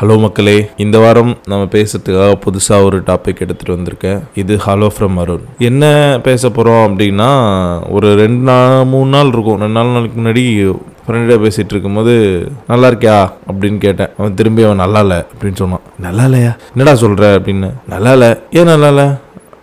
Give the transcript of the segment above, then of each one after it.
Hello மக்களே. இந்த வாரம் நம்ம பேசுறதுக்காக புதுசாக ஒரு டாபிக் எடுத்துகிட்டு வந்திருக்கேன். இது ஹலோ ஃப்ரம் அருண் என்ன பேச போகிறோம் அப்படின்னா ஒரு ரெண்டு நாள் மூணு நாள் இருக்கும். ரெண்டு நாலு நாளுக்கு முன்னாடி ஃப்ரெண்டாக பேசிகிட்டு இருக்கும்போது நல்லா இருக்கியா? அப்படின்னு கேட்டேன். அவன் திரும்பி அவன் நல்லா இல்லை அப்படின்னு சொன்னான். நல்லா இல்லையா? என்னடா சொல்கிற அப்படின்னு. நல்லா இல்லை. ஏன் நல்லா இல்லை?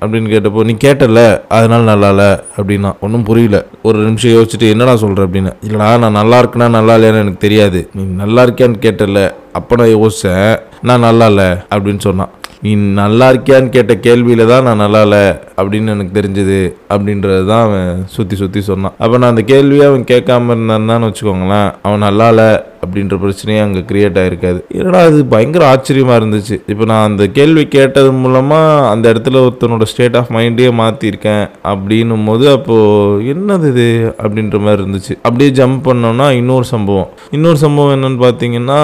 அப்படின்னு கேட்டப்போ நீ கேட்டல அதனால நல்லா இல்லை அப்படின்னா ஒன்றும் புரியல. ஒரு நிமிஷம் யோசிச்சுட்டு என்னடா சொல்கிற அப்படின்னு. இல்லைடா நான் நல்லா இருக்குன்னா நல்லா இல்லையான்னு எனக்கு தெரியாது. நீ நல்லா இருக்கியான்னு கேட்டல அப்போ நான் யோசித்தேன் நான் நல்லா இல்லை அப்படின்னு சொன்னான். நீ நல்லா இருக்கியான்னு கேட்ட கேள்வியில தான் நான் நல்லா இல்லை அப்படின்னு எனக்கு தெரிஞ்சது அப்படின்றது தான் அவன் சுற்றி சுற்றி சொன்னான். அப்போ நான் அந்த கேள்வியை அவன் கேட்காம இருந்தான்னு வச்சுக்கோங்களேன் அவன் நல்லா இல்லை அப்படின்ற பிரச்சனையே அங்கே கிரியேட் ஆகிருக்காது என்னடா அது பயங்கர ஆச்சரியமாக இருந்துச்சு. இப்போ நான் அந்த கேள்வி கேட்டது மூலமாக அந்த இடத்துல ஒருத்தனோட ஸ்டேட் ஆஃப் மைண்டே மாற்றிருக்கேன் அப்படின்னும் போது அப்போது என்னது இது? அப்படின்ற மாதிரி இருந்துச்சு. அப்படியே ஜம்ப் பண்ணோன்னா இன்னொரு சம்பவம். இன்னொரு சம்பவம் என்னன்னு பார்த்தீங்கன்னா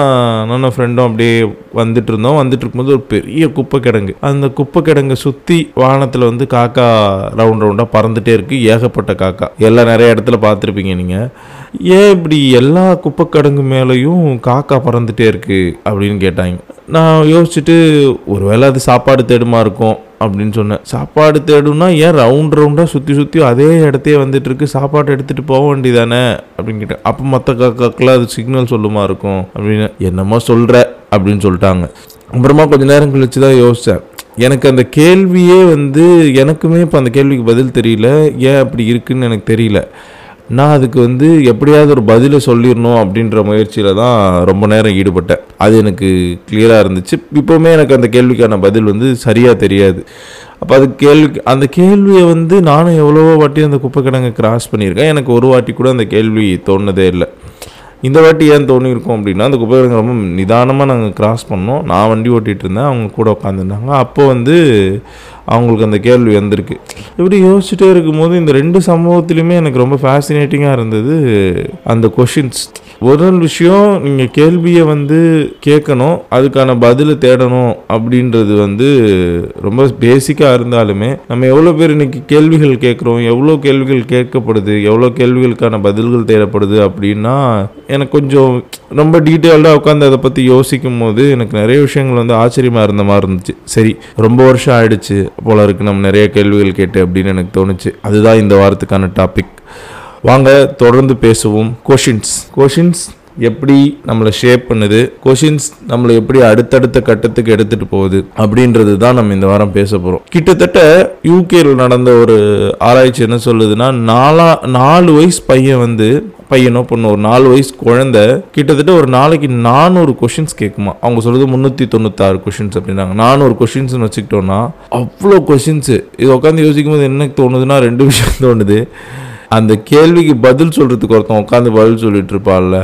நானும் ஃப்ரெண்டும் அப்படியே வந்துட்டு இருந்தோம். வந்துட்டு இருக்கும்போது ஒரு பெரிய குப்பை கிடங்கு அந்த குப்பை கிடங்கை சுற்றி வானத்தில் வந்து காக்கா ரவுண்ட் ரவுண்டாக பறந்துட்டே இருக்கு. ஏகப்பட்ட காக்கா. எல்லாம் நிறைய இடத்துல பார்த்துருப்பீங்க நீங்கள் ஏன் இப்படி எல்லா குப்பைக்கடங்கு மேலேயும் காக்கா பறந்துட்டே இருக்கு அப்படின்னு கேட்டாங்க. நான் யோசிச்சுட்டு ஒருவேளை அது சாப்பாடு தேடுமா இருக்கும் அப்படின்னு சொன்னேன். சாப்பாடு தேடும்னா ஏன் ரவுண்ட் ரவுண்டாக சுற்றி சுற்றி அதே இடத்தையே வந்துட்டு இருக்கு. சாப்பாடு எடுத்துகிட்டு போக வேண்டியதானே அப்படின்னு கேட்டேன். அப்போ மற்ற காக்காக்கெல்லாம் அது சிக்னல் சொல்லுமா இருக்கும் அப்படின்னு என்னமோ சொல்கிற அப்படின்னு சொல்லிட்டாங்க. அப்புறமா கொஞ்ச நேரம் கழிச்சு தான் யோசித்தேன் எனக்கு அந்த கேள்வியே வந்து எனக்குமே இப்போ அந்த கேள்விக்கு பதில் தெரியல. ஏன் அப்படி இருக்குன்னு எனக்கு தெரியல. நான் அதுக்கு வந்து எப்படியாவது ஒரு பதிலை சொல்லிடணும் அப்படின்ற முயற்சியில் தான் ரொம்ப நேரம் ஈடுபட்டேன். அது எனக்கு கிளியராக இருந்துச்சு. இப்போவுமே எனக்கு அந்த கேள்விக்கான பதில் வந்து சரியாக தெரியாது. அப்போ அது கேள்வி அந்த கேள்வியை வந்து நானும் எவ்வளவோ வாட்டி அந்த குப்பை கிடங்கை கிராஸ் பண்ணியிருக்கேன். எனக்கு ஒரு வாட்டி கூட அந்த கேள்வி தோணுதே இல்லை. இந்த வாட்டி ஏன் தோணியிருக்கோம் அப்படின்னா அந்த குப்பை கிடங்கு ரொம்ப நிதானமாக நாங்கள் கிராஸ் பண்ணோம். நான் வண்டி ஓட்டிகிட்டு இருந்தேன். அவங்க கூட உட்காந்துருந்தாங்க அப்போ வந்து அவங்களுக்கு அந்த கேள்வி வந்திருக்கு. இப்படி யோசிச்சுட்டே இருக்கும்போது இந்த ரெண்டு சம்பவத்திலுமே எனக்கு ரொம்ப ஃபேசினேட்டிங்காக இருந்தது அந்த கொஷின்ஸ் முதல் விஷயம் நீங்கள் கேள்வியை வந்து கேட்கணும் அதுக்கான பதிலை தேடணும் அப்படின்றது வந்து ரொம்ப பேசிக்காக இருந்தாலுமே நம்ம எவ்வளோ பேர் இன்னைக்கு கேள்விகள் கேட்குறோம் எவ்வளோ கேள்விகள் கேட்கப்படுது எவ்வளோ கேள்விகளுக்கான பதில்கள் தேடப்படுது அப்படின்னா எனக்கு கொஞ்சம் ரொம்ப டீட்டெயில்டாக உட்காந்து அதை பற்றி யோசிக்கும் போது எனக்கு நிறைய விஷயங்கள் வந்து ஆச்சரியமாக இருந்த மாதிரி இருந்துச்சு. சரி ரொம்ப வருஷம் ஆயிடுச்சு போல இருக்குது நம்ம நிறைய கேள்விகள் கேட்டு அப்படின்னு எனக்கு தோணுச்சு. அதுதான் இந்த வாரத்துக்கான டாபிக் வாங்க தொடர்ந்து பேசுவோம். கொஷின்ஸ் கொஷின்ஸ் எப்படி நம்மளை ஷேப் பண்ணுது கொஷின்ஸ் நம்மளை எப்படி அடுத்தடுத்த கட்டத்துக்கு எடுத்துட்டு போகுது அப்படின்றது தான் நம்ம இந்த வாரம் பேச போகிறோம் கிட்டத்தட்ட யூகேல நடந்த ஒரு ஆராய்ச்சி என்ன சொல்லுதுன்னா நாலா நாலு வயசு பையன் வந்து பையனோ பொண்ணு ஒரு நாலு வயசு குழந்தை கிட்டத்தட்ட ஒரு நாளைக்கு நானூறு கொஷின்ஸ் கேட்குமா. அவங்க சொல்றது முந்நூற்றி தொண்ணூத்தாறு கொஷின்ஸ் அப்படின்னாங்க. நானூறு கொஷின்ஸ்னு வச்சுக்கிட்டோம்னா அவ்வளோ கொஷின்ஸு இது உட்காந்து யோசிக்கும் போது என்ன தோணுதுன்னா ரெண்டு விஷயம் தோணுது. அந்த கேள்விக்கு பதில் சொல்றதுக்கு ஒருத்தன் உட்காந்து பதில் சொல்லிட்டு இருப்பாள்ல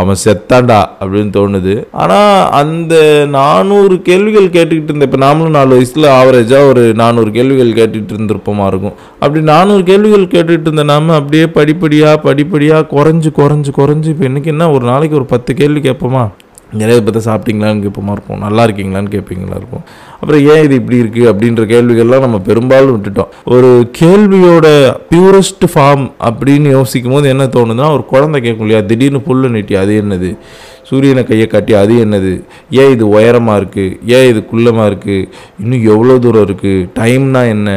அவன் செத்தாண்டா அப்படின்னு தோணுது. ஆனால் அந்த நானூறு கேள்விகள் கேட்டுக்கிட்டு இருந்த இப்போ நாமளும் நாலு வயசில் ஆவரேஜாக ஒரு நானூறு கேள்விகள் கேட்டுக்கிட்டு இருந்திருப்போமா இருக்கும். அப்படி நானூறு கேள்விகள் கேட்டுகிட்டு இருந்த நாம அப்படியே படிப்படியாக படிப்படியாக குறைஞ்சு குறைஞ்சு குறைஞ்சு இப்போ இன்றைக்கி என்ன ஒரு நாளைக்கு ஒரு பத்து கேள்வி கேட்போமா? நிறைய பற்றி சாப்பிட்டீங்களான்னு கேட்போமா இருப்போம். நல்லா இருக்கீங்களான்னு கேட்பீங்களா இருக்கும் அப்புறம் ஏன் இது இப்படி இருக்குது அப்படின்ற கேள்விகள்லாம் நம்ம பெரும்பாலும் விட்டுட்டோம். ஒரு கேள்வியோட பியூரஸ்ட் ஃபார்ம் அப்படின்னு யோசிக்கும் போது என்ன தோணுதுன்னா ஒரு குழந்தை கேட்கும் இல்லையா? திடீர்னு புல்லு நீட்டி அது என்னது? சூரியனை கையை காட்டி அது என்னது? ஏன் இது உயரமாக இருக்குது ஏன் இது குள்ளமாக இருக்குது இன்னும் எவ்வளோ தூரம் இருக்குது டைம்னா என்ன?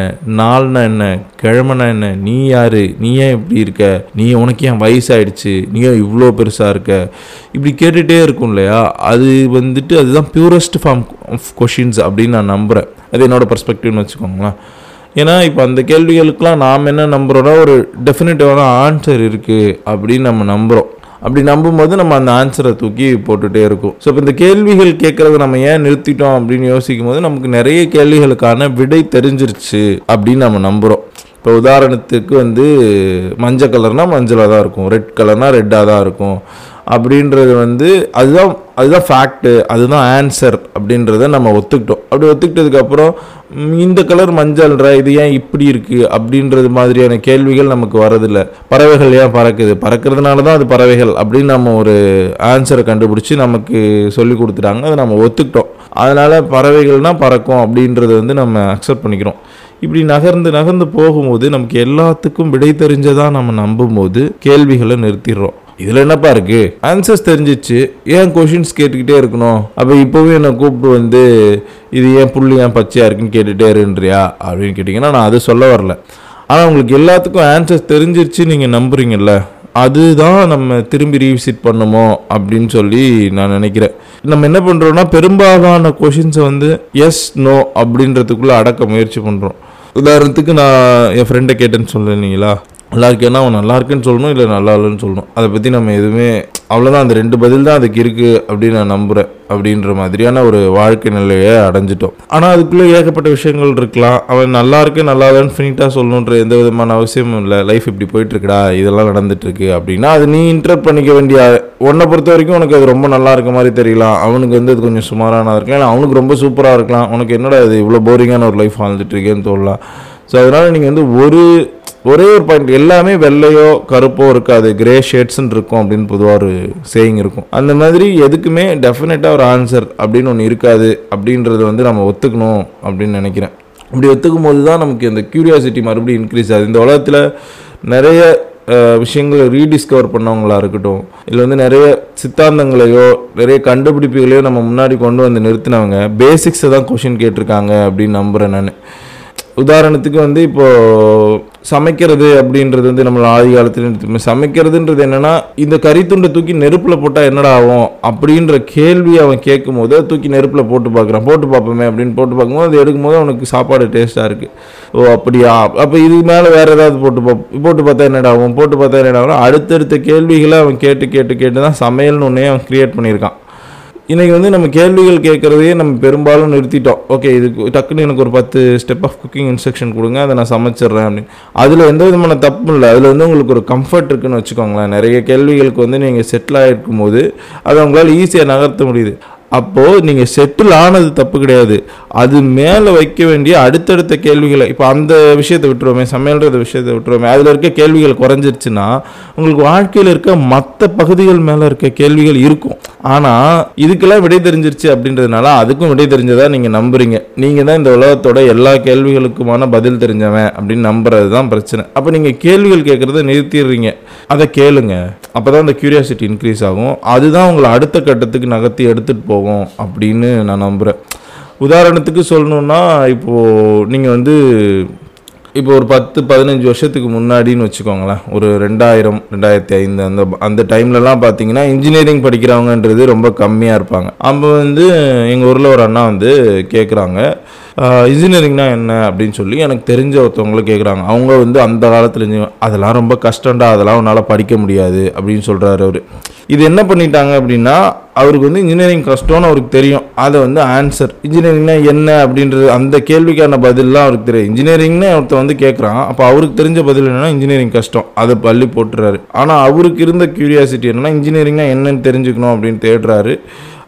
நாள்னா என்ன? கிழமைனா என்ன? நீ யார்? நீ ஏன் இப்படி இருக்க? நீ உனக்கு ஏன் வயசாயிடுச்சு? நீ ஏன் இவ்வளோ பெருசாக இருக்க? இப்படி கேட்டுகிட்டே இருக்கும் இல்லையா? அது வந்துட்டு அதுதான் பியூரஸ்ட் ஃபார்ம் ஆஃப் கொஷின்ஸ் அப்படின்னு நான் நம்புகிறேன் அது என்னோட பர்ஸ்பெக்டிவ்னு வச்சுக்கோங்களேன். ஏன்னா இப்போ அந்த கேள்விகளுக்கெலாம் நாம் என்ன நம்புகிறோன்னா ஒரு டெஃபினட்டிவான ஆன்சர் இருக்குது அப்படின்னு நம்ம நம்புகிறோம் அப்படி நம்பும்போது நம்ம அந்த ஆன்சரை தூக்கி போட்டுகிட்டே இருக்கும். ஸோ இப்போ இந்த கேள்விகள் கேட்குறத நம்ம ஏன் நிறுத்திட்டோம் அப்படின்னு யோசிக்கும் போது நமக்கு நிறைய கேள்விகளுக்கான விடை தெரிஞ்சிருச்சு அப்படின்னு நம்ம நம்புகிறோம் இப்போ உதாரணத்துக்கு வந்து மஞ்சள் கலர்னால் மஞ்சளாக தான் இருக்கும். ரெட் கலர்னால் ரெட்டாக தான் இருக்கும். அப்படின்றது வந்து அதுதான் அதுதான் ஃபேக்ட்டு அதுதான் ஆன்சர் அப்படின்றத நம்ம ஒத்துக்கிட்டோம். அப்படி ஒத்துக்கிட்டதுக்கப்புறம் இந்த கலர் மஞ்சள்ன்ற இது ஏன் இப்படி இருக்குது அப்படின்றது மாதிரியான கேள்விகள் நமக்கு வரதில்லை பறவைகள் ஏன் பறக்குது? பறக்கிறதுனால தான் அது பறவைகள் அப்படின்னு நம்ம ஒரு ஆன்சரை கண்டுபிடிச்சி நமக்கு சொல்லி கொடுத்துட்டாங்க. அதை நம்ம ஒத்துக்கிட்டோம். அதனால் பறவைகள்னால் பறக்கும் அப்படின்றத வந்து நம்ம அக்செப்ட் பண்ணிக்கிறோம். இப்படி நகர்ந்து நகர்ந்து போகும்போது நமக்கு எல்லாத்துக்கும் விடை தெரிஞ்சதாக நம்ம நம்பும்போது கேள்விகளை நிறுத்திடுறோம். இதில் என்னப்பா இருக்கு? ஆன்சர்ஸ் தெரிஞ்சிச்சு. ஏன் கொஷின்ஸ் கேட்டுக்கிட்டே இருக்கணும்? அப்போ இப்போவே என்னை கூப்பிட்டு வந்து இது ஏன் புள்ளி ஏன் பச்சையாக இருக்குன்னு கேட்டுகிட்டே இருன்றியா? அப்படின்னு கேட்டிங்கன்னா நான் அது சொல்ல வரல. ஆனால் உங்களுக்கு எல்லாத்துக்கும் ஆன்சர்ஸ் தெரிஞ்சிருச்சு நீங்கள் நம்புறீங்கல்ல. அதுதான் நம்ம திரும்பி ரீவிசிட் பண்ணுமோ அப்படின்னு சொல்லி நான் நினைக்கிறேன். நம்ம என்ன பண்ணுறோம்னா பெரும்பாலான கொஷின்ஸை வந்து எஸ் நோ அப்படின்றதுக்குள்ளே அடக்க முயற்சி பண்ணுறோம் உதாரணத்துக்கு நான் என் ஃப்ரெண்டை கேட்டேன்னு சொல்லுனீங்களா நல்லா இருக்கேன்னா அவன் நல்லா இருக்குன்னு சொல்லணும் இல்லை நல்லா இல்லைன்னு சொல்லணும்? அதை பற்றி நம்ம எதுவுமே அவ்வளோதான் அந்த ரெண்டு பதில் தான் அதுக்கு இருக்குது அப்படின்னு நான் நம்புகிறேன் அப்படின்ற மாதிரியான ஒரு வாழ்க்கை நிலையை அடைஞ்சிட்டோம். ஆனால் அதுக்குள்ளே ஏகப்பட்ட விஷயங்கள் இருக்கலாம். அவன் நல்லா இருக்கு நல்லா இல்லைன்னு ஃபினிட்டாக சொல்லணுன்ற எந்த விதமான அவசியமும் இல்லை. லைஃப் இப்படி போயிட்டுருக்குடா இதெல்லாம் நடந்துட்டுருக்கு அப்படின்னா அது நீ இன்டர்ட் பண்ணிக்க வேண்டிய உன்னை பொறுத்த வரைக்கும் உனக்கு அது ரொம்ப நல்லா இருக்க மாதிரி தெரியலாம். அவனுக்கு வந்து அது கொஞ்சம் சுமாரானதாக இருக்கலாம். இல்லை அவனுக்கு ரொம்ப சூப்பராக இருக்கலாம். உனக்கு என்னடா இது இவ்வளோ போரிங்கான ஒரு லைஃப் வாழ்ந்துட்டு இருக்கேன்னு தோணலாம். ஸோ அதனால் நீங்கள் வந்து ஒரு ஒரே ஒரு பாயிண்ட் எல்லாமே வெள்ளையோ கருப்போ இருக்காது. கிரே ஷேட்ஸ்ன்னு இருக்கும் அப்படின்னு பொதுவாக ஒரு சேயிங் இருக்கும். அந்த மாதிரி எதுக்குமே டெஃபினட்டாக ஒரு ஆன்சர் அப்படின்னு ஒன்று இருக்காது. அப்படின்றத வந்து நம்ம ஒத்துக்கணும் அப்படின்னு நினைக்கிறேன். இப்படி ஒத்துக்கும் போது தான் நமக்கு இந்த க்யூரியாசிட்டி மறுபடியும் இன்க்ரீஸ் ஆகுது. இந்த உலகத்தில் நிறைய விஷயங்களை ரீடிஸ்கவர் பண்ணவங்களா இருக்கட்டும் இல்லை வந்து நிறைய சித்தாந்தங்களையோ நிறைய கண்டுபிடிப்புகளையோ நம்ம முன்னாடி கொண்டு வந்து நிறுத்தினவங்க பேசிக்ஸை தான் கொஷின் கேட்டிருக்காங்க அப்படின்னு நம்புகிறேன் நான். உதாரணத்துக்கு வந்து இப்போது சமைக்கிறது அப்படின்றது வந்து நம்மளை ஆதி காலத்தில் சமைக்கிறதுன்றது என்னென்னா இந்த கறித்துண்டை தூக்கி நெருப்பில் போட்டால் என்னடா ஆகும் அப்படின்ற கேள்வி அவன் கேட்கும் போது தூக்கி நெருப்பில் போட்டு பார்க்குறான். போட்டு பார்ப்போமே அப்படின்னு போட்டு பார்க்கும்போது அது எடுக்கும்போது அவனுக்கு சாப்பாடு டேஸ்ட்டாக இருக்குது ஓ அப்படியா? அப்போ இது மேலே வேறு ஏதாவது போட்டு பா போட்டு பார்த்தா என்னடா ஆகும்? போட்டு பார்த்தா என்னடா ஆகும்? அடுத்தடுத்த கேள்விகளை அவன் கேட்டு கேட்டு கேட்டு தான் சமையல்னு ஒன்றே அவன் கிரியேட் பண்ணியிருக்கான். இன்றைக்கி வந்து நம்ம கேள்விகள் கேட்குறதையே நம்ம பெரும்பாலும் நிறுத்திட்டோம். ஓகே இதுக்கு டக்குன்னு எனக்கு ஒரு பத்து ஸ்டெப் ஆஃப் குக்கிங் இன்ஸ்ட்ரக்ஷன் கொடுங்க அதை நான் சமைச்சிடுறேன் அப்படின்னு. அதில் எந்த விதமான தப்பும் இல்லை. அதில் வந்து உங்களுக்கு ஒரு கம்ஃபர்ட் இருக்குன்னு வச்சுக்கோங்களேன். நிறைய கேள்விகளுக்கு வந்து நீங்கள் செட்டில் ஆகிருக்கும் போது அதை உங்களால் ஈஸியாக நகர்த்த முடியுது. அப்போது நீங்கள் செட்டில் ஆனது தப்பு கிடையாது. அது மேலே வைக்க வேண்டிய அடுத்தடுத்த கேள்விகளை இப்போ அந்த விஷயத்தை விட்டுருவோமே சமையல்ன்ற விஷயத்தை விட்டுருவோமே அதில் இருக்க கேள்விகள் குறைஞ்சிருச்சுன்னா உங்களுக்கு வாழ்க்கையில் இருக்க மற்ற பகுதிகள் மேலே இருக்க கேள்விகள் இருக்கும். ஆனால் இதுக்கெல்லாம் விடை தெரிஞ்சிருச்சு அப்படின்றதுனால அதுக்கும் விடை தெரிஞ்சதாக நீங்கள் நம்புறீங்க. நீங்கள் தான் இந்த உலகத்தோட எல்லா கேள்விகளுக்குமான பதில் தெரிஞ்சவன் அப்படின்னு நம்புறது தான் பிரச்சனை. அப்போ நீங்கள் கேள்விகள் கேட்குறத நிறுத்திடுறீங்க. அதை கேளுங்க. அப்போ தான் அந்த கியூரியாசிட்டி இன்க்ரீஸ் ஆகும். அதுதான் உங்களை அடுத்த கட்டத்துக்கு நகர்த்தி எடுத்துகிட்டு போகும். அப்படின்னு நான் நம்புகிறேன் உதாரணத்துக்கு சொல்லணுன்னா இப்போது நீங்கள் வந்து இப்போ ஒரு பத்து பதினஞ்சு வருஷத்துக்கு முன்னாடின்னு வச்சுக்கோங்களேன். ஒரு ரெண்டாயிரம் ரெண்டாயிரத்தி ஐந்து அந்த அந்த டைம்லலாம் பார்த்தீங்கன்னா இன்ஜினியரிங் படிக்கிறவங்கன்றது ரொம்ப கம்மியாக இருப்பாங்க. அப்போ வந்து எங்கள் ஊரில் ஒரு அண்ணா வந்து கேட்குறாங்க இன்ஜினியரிங்னா என்ன? அப்படின்னு சொல்லி எனக்கு தெரிஞ்ச ஒருத்தவங்களை கேட்குறாங்க அவங்க வந்து அந்த காலத்தில் அதெல்லாம் ரொம்ப கஷ்டம்டா அதெல்லாம் உன்னால் படிக்க முடியாது. அப்படின்னு சொல்கிறாரு அவர். இது என்ன பண்ணிட்டாங்க அப்படின்னா அவருக்கு வந்து இன்ஜினியரிங் கஷ்டம்னு அவருக்கு தெரியும். அதை வந்து ஆன்சர் இன்ஜினியரிங்னா என்ன அப்படின்றது அந்த கேள்விக்கான பதில்லாம் அவருக்கு தெரியும் இன்ஜினியரிங்னு ஒருத்தர் வந்து கேட்குறான் அப்போ அவருக்கு தெரிஞ்ச பதில் என்னென்னா இன்ஜினியரிங் கஷ்டம். அதை பள்ளி போட்டுறாரு. ஆனால் அவருக்கு இருந்த கியூரியாசிட்டி என்னென்னா இன்ஜினியரிங்னா என்னன்னு தெரிஞ்சுக்கணும் அப்படின்னு தேடுறாரு.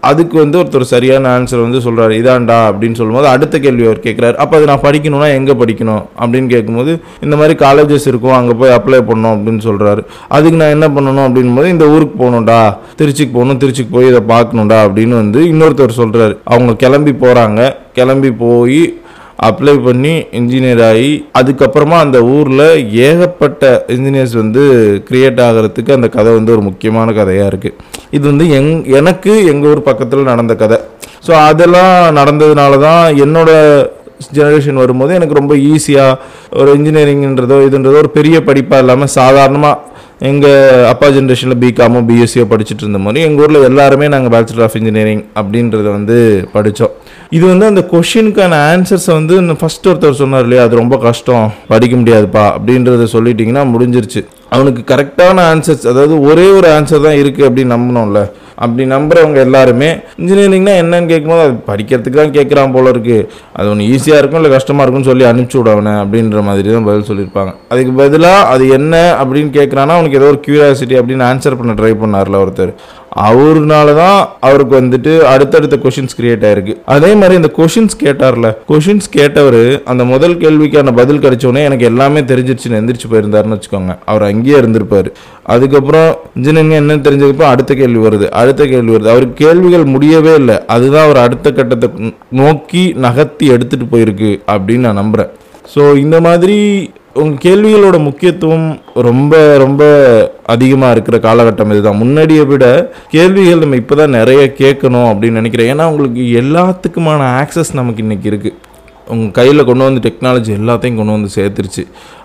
அதுக்கு வந்து ஒருத்தர் சரியான ஆன்சர் வந்து சொல்கிறாரு இதான்டா அப்படின்னு சொல்லும்போது அடுத்த கேள்வி அவர் கேட்குறாரு அப்போ அது நான் படிக்கணும்னா எங்கே படிக்கணும் அப்படின்னு கேட்கும்போது இந்த மாதிரி காலேஜஸ் இருக்கும் அங்கே போய் அப்ளை பண்ணணும் அப்படின்னு சொல்கிறாரு அதுக்கு நான் என்ன பண்ணணும் அப்படின் போது இந்த ஊருக்கு போகணும்டா திருச்சிக்கு போகணும் திருச்சிக்கு போய் இதை பார்க்கணும்டா அப்படின்னு வந்து இன்னொருத்தர் சொல்கிறாரு அவங்க கிளம்பி போகிறாங்க கிளம்பி போய் அப்ளை பண்ணி இன்ஜினியர் ஆகி அதுக்கப்புறமா அந்த ஊரில் ஏகப்பட்ட இன்ஜினியர்ஸ் வந்து கிரியேட் ஆகிறதுக்கு அந்த கதை வந்து ஒரு முக்கியமான கதையாக இருக்குது இது வந்து எங் எனக்கு எங்கள் ஊர் பக்கத்தில் நடந்த கதை. ஸோ அதெல்லாம் நடந்ததுனால தான் என்னோட ஜெனரேஷன் வரும்போது எனக்கு ரொம்ப ஈஸியாக ஒரு இன்ஜினியரிங்ன்றதோ இதுன்றதோ ஒரு பெரிய படிப்பாக இல்லாமல் சாதாரணமாக எங்கள் அப்பா ஜென்ரேஷனில் பிகாமோ பிஎஸ்சியோ படிச்சுட்டு இருந்த மாதிரி எங்கள் ஊரில் எல்லாருமே நாங்கள் பேச்சுலர் ஆஃப் இன்ஜினியரிங் அப்படின்றத வந்து படித்தோம் இது வந்து அந்த கொஷினுக்கான ஆன்சர்ஸை வந்து ஃபர்ஸ்ட் ஒருத்தர் சொன்னார் இல்லையா அது ரொம்ப கஷ்டம் படிக்க முடியாதுப்பா அப்படின்றத சொல்லிட்டீங்கன்னா முடிஞ்சிருச்சு. அவனுக்கு கரெக்டான ஆன்சர்ஸ் அதாவது ஒரே ஒரு ஆன்சர் தான் இருக்குது அப்படின்னு நம்பணும்ல. அப்படி நம்புறவங்க எல்லாருமே இன்ஜினியரிங்னா என்னன்னு கேட்கும்போது அது படிக்கிறதுக்கு தான் கேட்குறான் போல இருக்கு. அது ஒன்று ஈஸியாக இருக்கும் இல்லை கஷ்டமாக இருக்கும்னு சொல்லி அனுப்பிச்சி விடவனே அப்படின்ற மாதிரி தான் பதில் சொல்லியிருப்பாங்க. அதுக்கு பதிலாக அது என்ன? அப்படின்னு கேட்குறான்னா அவனுக்கு ஏதோ ஒரு கியூரியாசிட்டி அப்படின்னு ஆன்சர் பண்ண ட்ரை பண்ணார்ல ஒருத்தர். அவருனால தான் அவருக்கு வந்துட்டு அடுத்தடுத்த கொஷின்ஸ் கிரியேட் ஆயிருக்கு. அதே மாதிரி இந்த கொஷின்ஸ் கேட்டார்ல கொஷின்ஸ் கேட்டவர் அந்த முதல் கேள்விக்கான பதில் கிடைச்சோடனே எனக்கு எல்லாமே தெரிஞ்சிருச்சுன்னு எந்திரிச்சு போயிருந்தாருன்னு வச்சுக்கோங்க. அவர் அங்கேயே இருந்திருப்பாரு. அதுக்கப்புறம் இன்ஜினியரிங் என்னன்னு தெரிஞ்சதுக்கப்புறம் அடுத்த கேள்வி வருது அடுத்த கேள்வி வருது. அவருக்கு கேள்விகள் முடியவே இல்லை. அதுதான் அவர் அடுத்த கட்டத்தை நோக்கி நகர்த்தி எடுத்துட்டு போயிருக்கு அப்படின்னு நான் நம்புறேன். ஸோ இந்த மாதிரி உங்கள் கேள்விகளோட முக்கியத்துவம் ரொம்ப ரொம்ப அதிகமாக இருக்கிற காலகட்டம் இதுதான். முன்னாடியை விட கேள்விகள் நம்ம இப்போ தான் நிறைய கேட்கணும் அப்படின்னு நினைக்கிறேன். ஏன்னா உங்களுக்கு எல்லாத்துக்குமான ஆக்சஸ் நமக்கு இன்றைக்கி இருக்குது உங்கள் கையில் கொண்டு வந்து டெக்னாலஜி எல்லாத்தையும் கொண்டு வந்து சேர்த்துருச்சு.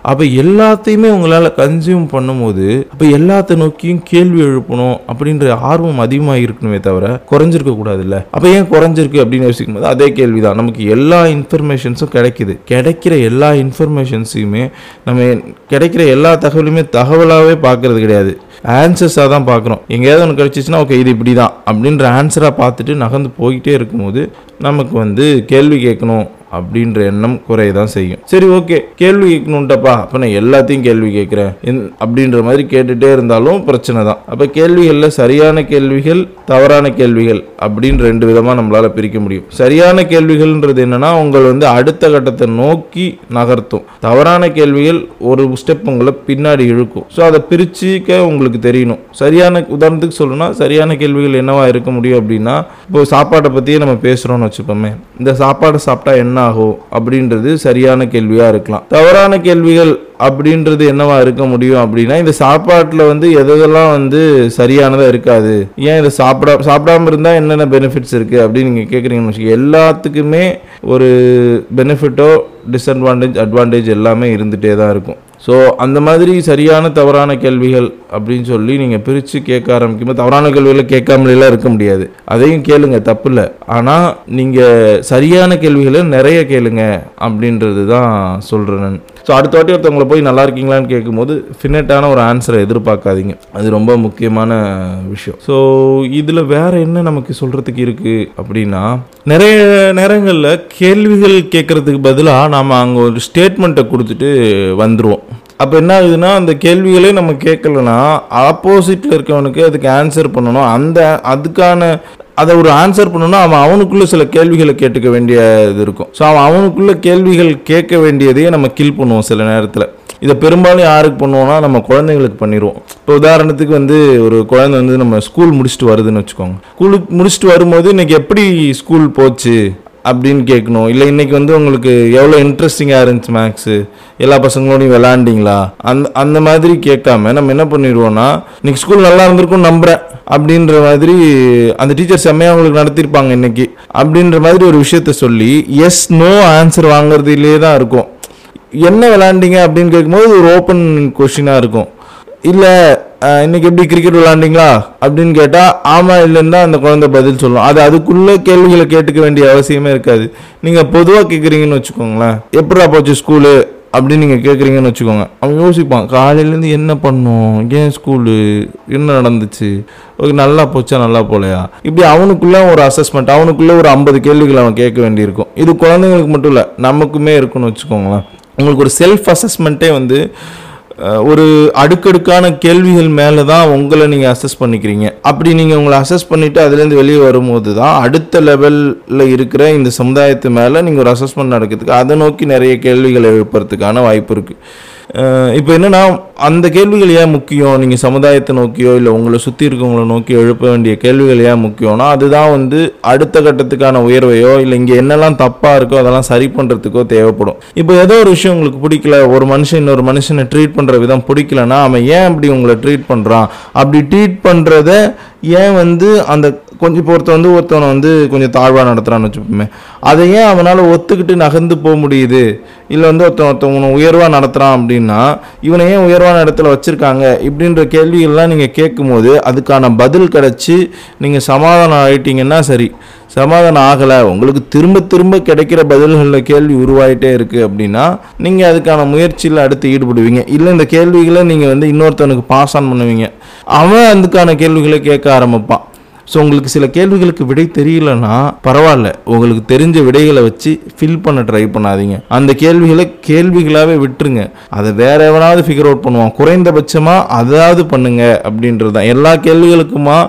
அப்போ எல்லாத்தையுமே உங்களால் கன்சியூம் பண்ணும்போது அப்போ எல்லாத்த நோக்கியும் கேள்வி எழுப்பணும் அப்படின்ற ஆர்வம் அதிகமாக இருக்கணுமே தவிர குறைஞ்சிருக்க கூடாதுல்ல? அப்போ ஏன் குறைஞ்சிருக்கு அப்படின்னு யோசிக்கும் போது அதே கேள்வி தான் நமக்கு எல்லா இன்ஃபர்மேஷன்ஸும் கிடைக்குது. கிடைக்கிற எல்லா இன்ஃபர்மேஷன்ஸையுமே நம்ம கிடைக்கிற எல்லா தகவலுமே தகவலாகவே பார்க்கறது கிடையாது. ஆன்சர்ஸாக தான் பார்க்குறோம். எங்கேயாவது ஒன்று கிடச்சிச்சின்னா ஓகே இது இப்படி தான் அப்படின்ற ஆன்சராக பார்த்துட்டு நகர்ந்து போய்கிட்டே இருக்கும்போது நமக்கு வந்து கேள்வி கேட்கணும். அப்படின்ற எண்ணம் குறைய தான் செய்யும். சரி ஓகே. கேள்வி கேட்கணுன்ட்டப்பா அப்போ நான் எல்லாத்தையும் கேள்வி கேட்குறேன். என் அப்படின்ற மாதிரி கேட்டுகிட்டே இருந்தாலும் பிரச்சனை தான். அப்போ கேள்விகளில் சரியான கேள்விகள் தவறான கேள்விகள் அப்படின்னு ரெண்டு விதமாக நம்மளால் பிரிக்க முடியும். சரியான கேள்விகள்ன்றது என்னன்னா உங்களை வந்து அடுத்த கட்டத்தை நோக்கி நகர்த்தும். தவறான கேள்விகள் ஒரு ஸ்டெப் உங்களை பின்னாடி இழுக்கும். ஸோ அதை பிரிச்சுக்க உங்களுக்கு தெரியணும். சரியான உதாரணத்துக்கு சொல்லணும்னா சரியான கேள்விகள் என்னவா இருக்க முடியும் அப்படின்னா இப்போ சாப்பாட்டை பற்றியே நம்ம பேசுகிறோம்னு வச்சுப்போமே இந்த சாப்பாடை சாப்பிட்டா என்ன ஆகும் அப்படின்றது சரியான கேள்வியாக இருக்கலாம். தவறான கேள்விகள் அப்படின்றது என்னவா இருக்க முடியும் அப்படின்னா இந்த சாப்பாட்டில் வந்து எதெல்லாம் வந்து சரியானதாக இருக்காது. ஏன் இதை சாப்பிடா சாப்பிடாம இருந்தால் என்னென்ன பெனிஃபிட்ஸ் இருக்குது அப்படின்னு நீங்கள் கேட்குறீங்கன்னு வச்சுக்கோங்க எல்லாத்துக்குமே ஒரு பெனிஃபிட்டோ டிஸ்அட்வான்டேஜ் அட்வான்டேஜ் எல்லாமே இருந்துகிட்டே தான் இருக்கும். ஸோ அந்த மாதிரி சரியான தவறான கேள்விகள் அப்படின்னு சொல்லி நீங்கள் பிரித்து கேட்க ஆரம்பிக்கும்போது தவறான கேள்விகளை கேட்காமலாம் இருக்க முடியாது. அதையும் கேளுங்க தப்பு இல்லை ஆனால் நீங்கள் சரியான கேள்விகளை நிறைய கேளுங்க அப்படின்றது தான் சொல்கிறேன் ஸோ அடுத்த வாட்டி ஒருத்தவங்களை போய் நல்லா இருக்கீங்களான்னு கேட்கும்போது ஃபினட்டான ஒரு ஆன்சரை எதிர்பார்க்காதீங்க. அது ரொம்ப முக்கியமான விஷயம். ஸோ இதில் வேற என்ன நமக்கு சொல்கிறதுக்கு இருக்குது அப்படின்னா நிறைய நேரங்களில் கேள்விகள் கேட்குறதுக்கு பதிலாக நாம் அங்கே ஒரு ஸ்டேட்மெண்ட்டை கொடுத்துட்டு வந்துடுவோம் அப்போ என்ன ஆகுதுன்னா அந்த கேள்விகளே நம்ம கேட்கலன்னா ஆப்போசிட்டில் இருக்கவனுக்கு அதுக்கு ஆன்சர் பண்ணணும். அந்த அதுக்கான அதை ஒரு ஆன்சர் பண்ணணும்னா அவன் அவனுக்குள்ளே சில கேள்விகளை கேட்டுக்க வேண்டிய இது இருக்கும். ஸோ அவன் அவனுக்குள்ளே கேள்விகள் கேட்க வேண்டியதையே நம்ம கில் பண்ணுவோம் சில நேரத்தில். இதை பெரும்பாலும் யாருக்கு பண்ணுவோம்னா நம்ம குழந்தைங்களுக்கு பண்ணிடுவோம். இப்போ உதாரணத்துக்கு வந்து ஒரு குழந்தை வந்து நம்ம ஸ்கூல் முடிச்சுட்டு வருதுன்னு வச்சுக்கோங்க. ஸ்கூலுக்கு முடிச்சுட்டு வரும்போது இன்றைக்கி எப்படி ஸ்கூல் போச்சு அப்படின்னு கேட்கணும். இல்லை இன்றைக்கி வந்து உங்களுக்கு எவ்வளோ இன்ட்ரெஸ்டிங்காக இருந்துச்சு மேக்ஸு எல்லா பசங்களோடையும் விளாண்டிங்களா அந்த அந்த மாதிரி கேட்காம நம்ம என்ன பண்ணிடுவோம்னா இன்றைக்கி ஸ்கூல் நல்லா இருந்திருக்கும்னு நம்புகிறேன் அப்படின்ற மாதிரி அந்த டீச்சர் செம்மையாக அவங்களுக்கு நடத்தியிருப்பாங்க இன்னைக்கு. அப்படின்ற மாதிரி ஒரு விஷயத்த சொல்லி எஸ் நோ ஆன்சர் வாங்குறதுலேயே தான் இருக்கும். என்ன விளாண்டீங்க அப்படின்னு கேட்கும்போது ஒரு ஓப்பன் கொஷினாக இருக்கும். இல்லை இன்னைக்கு எப்படி கிரிக்கெட் விளாண்டிங்களா அப்படின்னு கேட்டால் ஆமாம் இல்லைன்னு தான் அந்த குழந்தை பதில் சொல்லும். அது அதுக்குள்ளே கேள்விகளை கேட்டுக்க வேண்டிய அவசியமே இருக்காது. நீங்கள் பொதுவாக கேட்குறீங்கன்னு வச்சுக்கோங்களேன். எப்படா போச்சு ஸ்கூலு அப்படின்னு நீங்கள் கேட்குறீங்கன்னு வச்சுக்கோங்க. அவன் யோசிப்பான் காலையிலேருந்து என்ன பண்ணோம்? ஏன் ஸ்கூலு என்ன நடந்துச்சு? ஓகே நல்லா போச்சா நல்லா போலையா? இப்படி அவனுக்குள்ளே ஒரு அசஸ்மெண்ட் அவனுக்குள்ளே ஒரு ஐம்பது கேள்விகள் அவன் கேட்க வேண்டியிருக்கும். இது குழந்தைங்களுக்கு மட்டும் இல்லை நமக்குமே இருக்குன்னு வச்சுக்கோங்களேன். உங்களுக்கு ஒரு செல்ஃப் அசஸ்மெண்ட்டே வந்து ஒரு அடுக்கடுக்கான கேள்விகள் மேலே தான் உங்களை நீங்கள் அசஸ் பண்ணிக்கிறீங்க. அப்படி நீங்கள் உங்களை அசஸ் பண்ணிவிட்டு அதுலேருந்து வெளியே வரும்போது தான் அடுத்த லெவலில் இருக்கிற இந்த சமுதாயத்து மேலே நீங்கள் ஒரு அசஸ்மெண்ட் நடக்கிறதுக்கு அதை நோக்கி நிறைய கேள்விகளை எழுப்புறதுக்கான வாய்ப்பு இருக்குது இப்போ என்னென்னா அந்த கேள்விகள் ஏன் முக்கியம்? நீங்கள் சமுதாயத்தை நோக்கியோ இல்லை உங்களை சுற்றி இருக்கவங்கள நோக்கி எழுப்ப வேண்டிய கேள்விகள் ஏன் முக்கியம்னா அதுதான் வந்து அடுத்த கட்டத்துக்கான உயர்வையோ இல்லை இங்கே என்னெல்லாம் தப்பாக இருக்கோ அதெல்லாம் சரி பண்ணுறதுக்கோ தேவைப்படும். இப்போ ஏதோ ஒரு விஷயம் உங்களுக்கு பிடிக்கல ஒரு மனுஷன் இன்னொரு மனுஷனை ட்ரீட் பண்ணுற விதம் பிடிக்கலனா அவன் ஏன் அப்படி உங்களை ட்ரீட் பண்ணுறான் அப்படி ட்ரீட் பண்ணுறத ஏன் வந்து அந்த கொஞ்சம் இப்போ ஒருத்தன் வந்து ஒருத்தவனை வந்து கொஞ்சம் தாழ்வாக நடத்துகிறான்னு வச்சுப்போமே அதை ஏன் அவனால் ஒத்துக்கிட்டு நகர்ந்து போக முடியுது? இல்லை வந்து ஒருத்தன் ஒருத்தவனை உயர்வாக நடத்துகிறான் அப்படின்னா இவனை ஏன் உயர்வான இடத்துல வச்சுருக்காங்க இப்படின்ற கேள்விகள்லாம் நீங்கள் கேட்கும்போது அதுக்கான பதில் கிடச்சி நீங்கள் சமாதானம் ஆகிட்டீங்கன்னா சரி. சமாதானம் ஆகலை உங்களுக்கு திரும்ப திரும்ப கிடைக்கிற பதில்களில் கேள்வி உருவாயிட்டே இருக்குது அப்படின்னா நீங்கள் அதுக்கான முயற்சியில் அடுத்து ஈடுபடுவீங்க. இல்லை இந்த கேள்விகளை நீங்கள் வந்து இன்னொருத்தவனுக்கு பாஸ் ஆன் பண்ணுவீங்க. அவன் அதுக்கான கேள்விகளை கேட்க ஆரம்பிப்பான். ஸோ உங்களுக்கு சில கேள்விகளுக்கு விடை தெரியலன்னா பரவாயில்ல. உங்களுக்கு தெரிஞ்ச விடைகளை வச்சு ஃபில் பண்ண ட்ரை பண்ணாதீங்க. அந்த கேள்விகளை கேள்விகளாகவே விட்டுருங்க. அதை வேற எவனாவது ஃபிகர் அவுட் பண்ணுவான். குறைந்தபட்சமாக அதாவது பண்ணுங்க அப்படின்றது தான் எல்லா கேள்விகளுக்குமா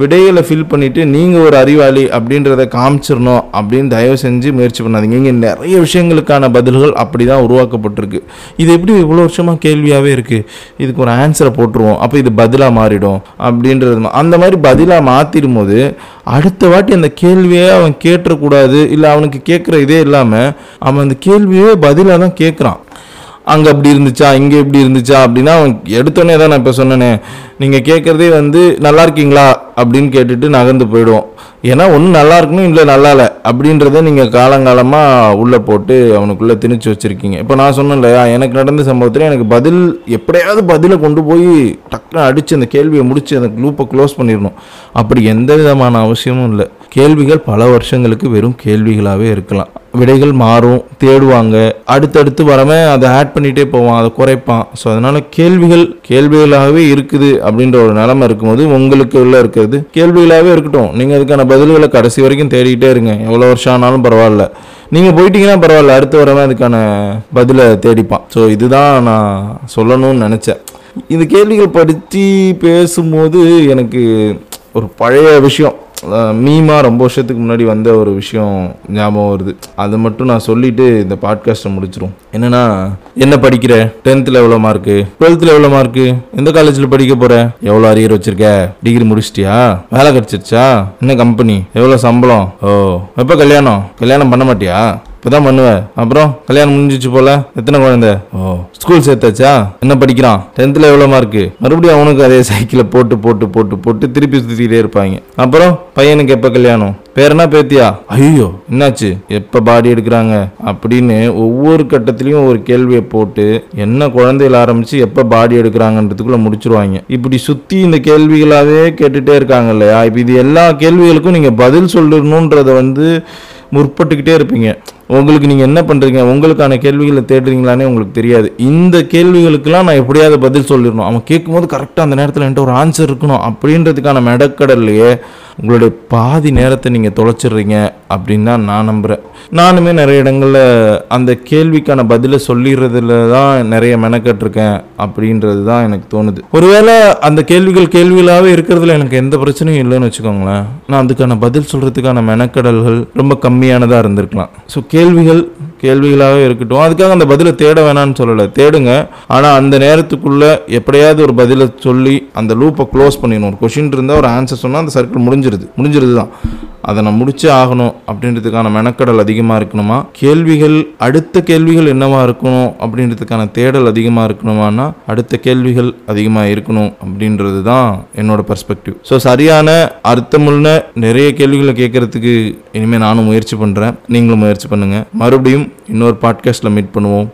விடைகளை ஃபில் பண்ணிவிட்டு நீங்கள் ஒரு அறிவாளி அப்படின்றத காமிச்சிடணும் அப்படின்னு தயவு செஞ்சு முயற்சி பண்ணாதீங்க. இங்கே நிறைய விஷயங்களுக்கான பதில்கள் அப்படி தான் உருவாக்கப்பட்டிருக்கு. இது எப்படி இவ்வளோ வருஷமாக கேள்வியாகவே இருக்குது இதுக்கு ஒரு ஆன்சரை போட்டுருவோம். அப்போ இது பதிலாக மாறிடும் அப்படின்றது அந்த மாதிரி பதிலாக மாற்றிடும் போது அடுத்த வாட்டி அந்த கேள்வியே அவன் கேட்டுறக்கூடாது இல்லை அவனுக்கு கேட்குற இதே இல்லாமல் அவன் அந்த கேள்வியே பதிலாக தான் கேட்குறான். அங்கே அப்படி இருந்துச்சா இங்கே இப்படி இருந்துச்சா அப்படின்னா அவன் எடுத்தோடனே தான் நான் இப்போ சொன்னேனே நீங்கள் கேட்குறதே வந்து நல்லா இருக்கீங்களா அப்படின்னு கேட்டுட்டு நகர்ந்து போயிடுவோம். ஏன்னா ஒன்றும் நல்லா இருக்கணும் இல்லை நல்லா இல்லை அப்படின்றத நீங்கள் காலங்காலமாக உள்ளே போட்டு அவனுக்குள்ளே திணிச்சு வச்சுருக்கீங்க. இப்போ நான் சொன்னேன் இல்லையா எனக்கு நடந்த சம்பவத்தில் எனக்கு பதில் எப்படியாவது பதிலை கொண்டு போய் டக்குன்னு அடித்து அந்த கேள்வியை முடித்து அந்த குளூப்பை க்ளோஸ் பண்ணிடணும். அப்படி எந்த விதமான அவசியமும் இல்லை. கேள்விகள் பல வருஷங்களுக்கு வெறும் கேள்விகளாகவே இருக்கலாம். விடைகள் மாறும் தேடுவாங்க. அடுத்தடுத்து வரவன் அதை ஆட் பண்ணிகிட்டே போவான் அதை குறைப்பான். ஸோ அதனால் கேள்விகள் கேள்விகளாகவே இருக்குது அப்படின்ற ஒரு நிலைமை இருக்கும்போது உங்களுக்கு உள்ள இருக்கிறது கேள்விகளாகவே இருக்கட்டும். நீங்கள் அதுக்கான பதில்களை கடைசி வரைக்கும் தேடிக்கிட்டே இருங்க. எவ்வளோ வருஷம் ஆனாலும் பரவாயில்ல. நீங்கள் போயிட்டீங்கன்னா பரவாயில்ல. அடுத்து வரவன் அதுக்கான பதிலை தேடிப்பான். ஸோ இதுதான் நான் சொல்லணும்னு நினச்சேன். இந்த கேள்விகள் படித்து பேசும்போது எனக்கு ஒரு பழைய விஷயம். மீமா ரொம்ப வருஷத்துக்கு முன்னாடி வந்த ஒரு விஷயம் ஞாபகம் வருது. அதை மட்டும் நான் சொல்லிட்டு இந்த பாட்காஸ்ட்டை முடிச்சிரும். என்னன்னா என்ன படிக்கிற? டென்த்தில் எவ்வளோ மார்க்கு டுவெல்த்தில் எவ்வளோ மார்க்கு எந்த காலேஜில் படிக்க போற? எவ்வளோ அரியர் வச்சிருக்க? டிகிரி முடிச்சிட்டியா? வேலை கிடைச்சிருச்சா? என்ன கம்பெனி எவ்வளோ சம்பளம்? ஓ எப்போ கல்யாணம்? கல்யாணம் பண்ண மாட்டியா? இப்பதான் பண்ணுவேன். அப்புறம் கல்யாணம் முடிஞ்சிச்சு போல. எத்தனை குழந்தை? ஓ ஸ்கூல் சேர்த்தாச்சா? என்ன படிக்கிறான்? டென்த்தில் எவ்வளோ மார்க்கு மறுபடியும் அவனுக்கு அதே சைக்கிளை போட்டு போட்டு போட்டு போட்டு திருப்பி சுற்றிக்கிட்டே இருப்பாங்க. அப்புறம் பையனுக்கு எப்போ கல்யாணம்? பேரனா பேத்தியா? ஐயோ. என்னாச்சு? எப்போ பாடி எடுக்கிறாங்க? அப்படின்னு ஒவ்வொரு கட்டத்திலையும் ஒரு கேள்வியை போட்டு என்ன குழந்தைகள் ஆரம்பிச்சு எப்போ பாடி எடுக்கிறாங்கன்றதுக்குள்ள முடிச்சிருவாங்க. இப்படி சுற்றி இந்த கேள்விகளாகவே கேட்டுட்டே இருக்காங்க இல்லையா? இப்போ இது எல்லா கேள்விகளுக்கும் நீங்கள் பதில் சொல்லணுன்றதை வந்து முற்பட்டுக்கிட்டே இருப்பீங்க. உங்களுக்கு நீங்கள் என்ன பண்ணுறீங்க உங்களுக்கான கேள்விகளை தேடுறீங்களானே உங்களுக்கு தெரியாது. இந்த கேள்விகளுக்கெல்லாம் நான் எப்படியாவது பதில் சொல்லிடணும். அவன் கேட்கும்போது கரெக்டாக அந்த நேரத்தில் என்கிட்ட ஒரு ஆன்சர் இருக்கணும் அப்படின்றதுக்கான மெடக்கடல்லையே உங்களுடைய பாதி நேரத்தை நீங்கள் தொலைச்சிடுறீங்க அப்படின்னு தான் நான் நம்புகிறேன் நானுமே நிறைய இடங்களில் அந்த கேள்விக்கான பதிலை சொல்லிடுறதுல தான் நிறைய மெனக்கட்டிருக்கேன் அப்படின்றது தான் எனக்கு தோணுது. ஒருவேளை அந்த கேள்விகள் கேள்விகளாகவே இருக்கிறதுல எனக்கு எந்த பிரச்சனையும் இல்லைன்னு வச்சுக்கோங்களேன். நான் அதுக்கான பதில் சொல்கிறதுக்கான மெனக்கடல்கள் ரொம்ப கம்மியானதாக இருந்திருக்கலாம். ஸோ கேள்விகள் கேள்விகளாகவே இருக்கட்டும். அதுக்காக அந்த பதிலை தேட வேணாம்னு சொல்லலை. தேடுங்க. ஆனால் அந்த நேரத்துக்குள்ளே எப்படியாவது ஒரு பதிலை சொல்லி அந்த லூப்பை க்ளோஸ் பண்ணிடணும். ஒரு கொஷின் இருந்தால் ஒரு ஆன்சர் சொன்னால் அந்த சர்க்கிள் முடிஞ்சிருது. முடிஞ்சிருது தான் அதை நான் முடிச்சே ஆகணும் அப்படின்றதுக்கான மெனக்கடல் அதிகமாக இருக்கணுமா? கேள்விகள் அடுத்த கேள்விகள் என்னவா இருக்கணும் அப்படின்றதுக்கான தேடல் அதிகமாக இருக்கணுமானா அடுத்த கேள்விகள் அதிகமாக இருக்கணும் அப்படின்றது தான் என்னோட பர்ஸ்பெக்டிவ் ஸோ சரியான அர்த்தமுள்ள நிறைய கேள்விகளை கேட்கறதுக்கு இனிமேல் நானும் முயற்சி பண்ணுறேன் நீங்களும் முயற்சி பண்ணுங்கள் மறுபடியும் இன்னொரு பாட்காஸ்ட்டில் மீட் பண்ணுவோம்.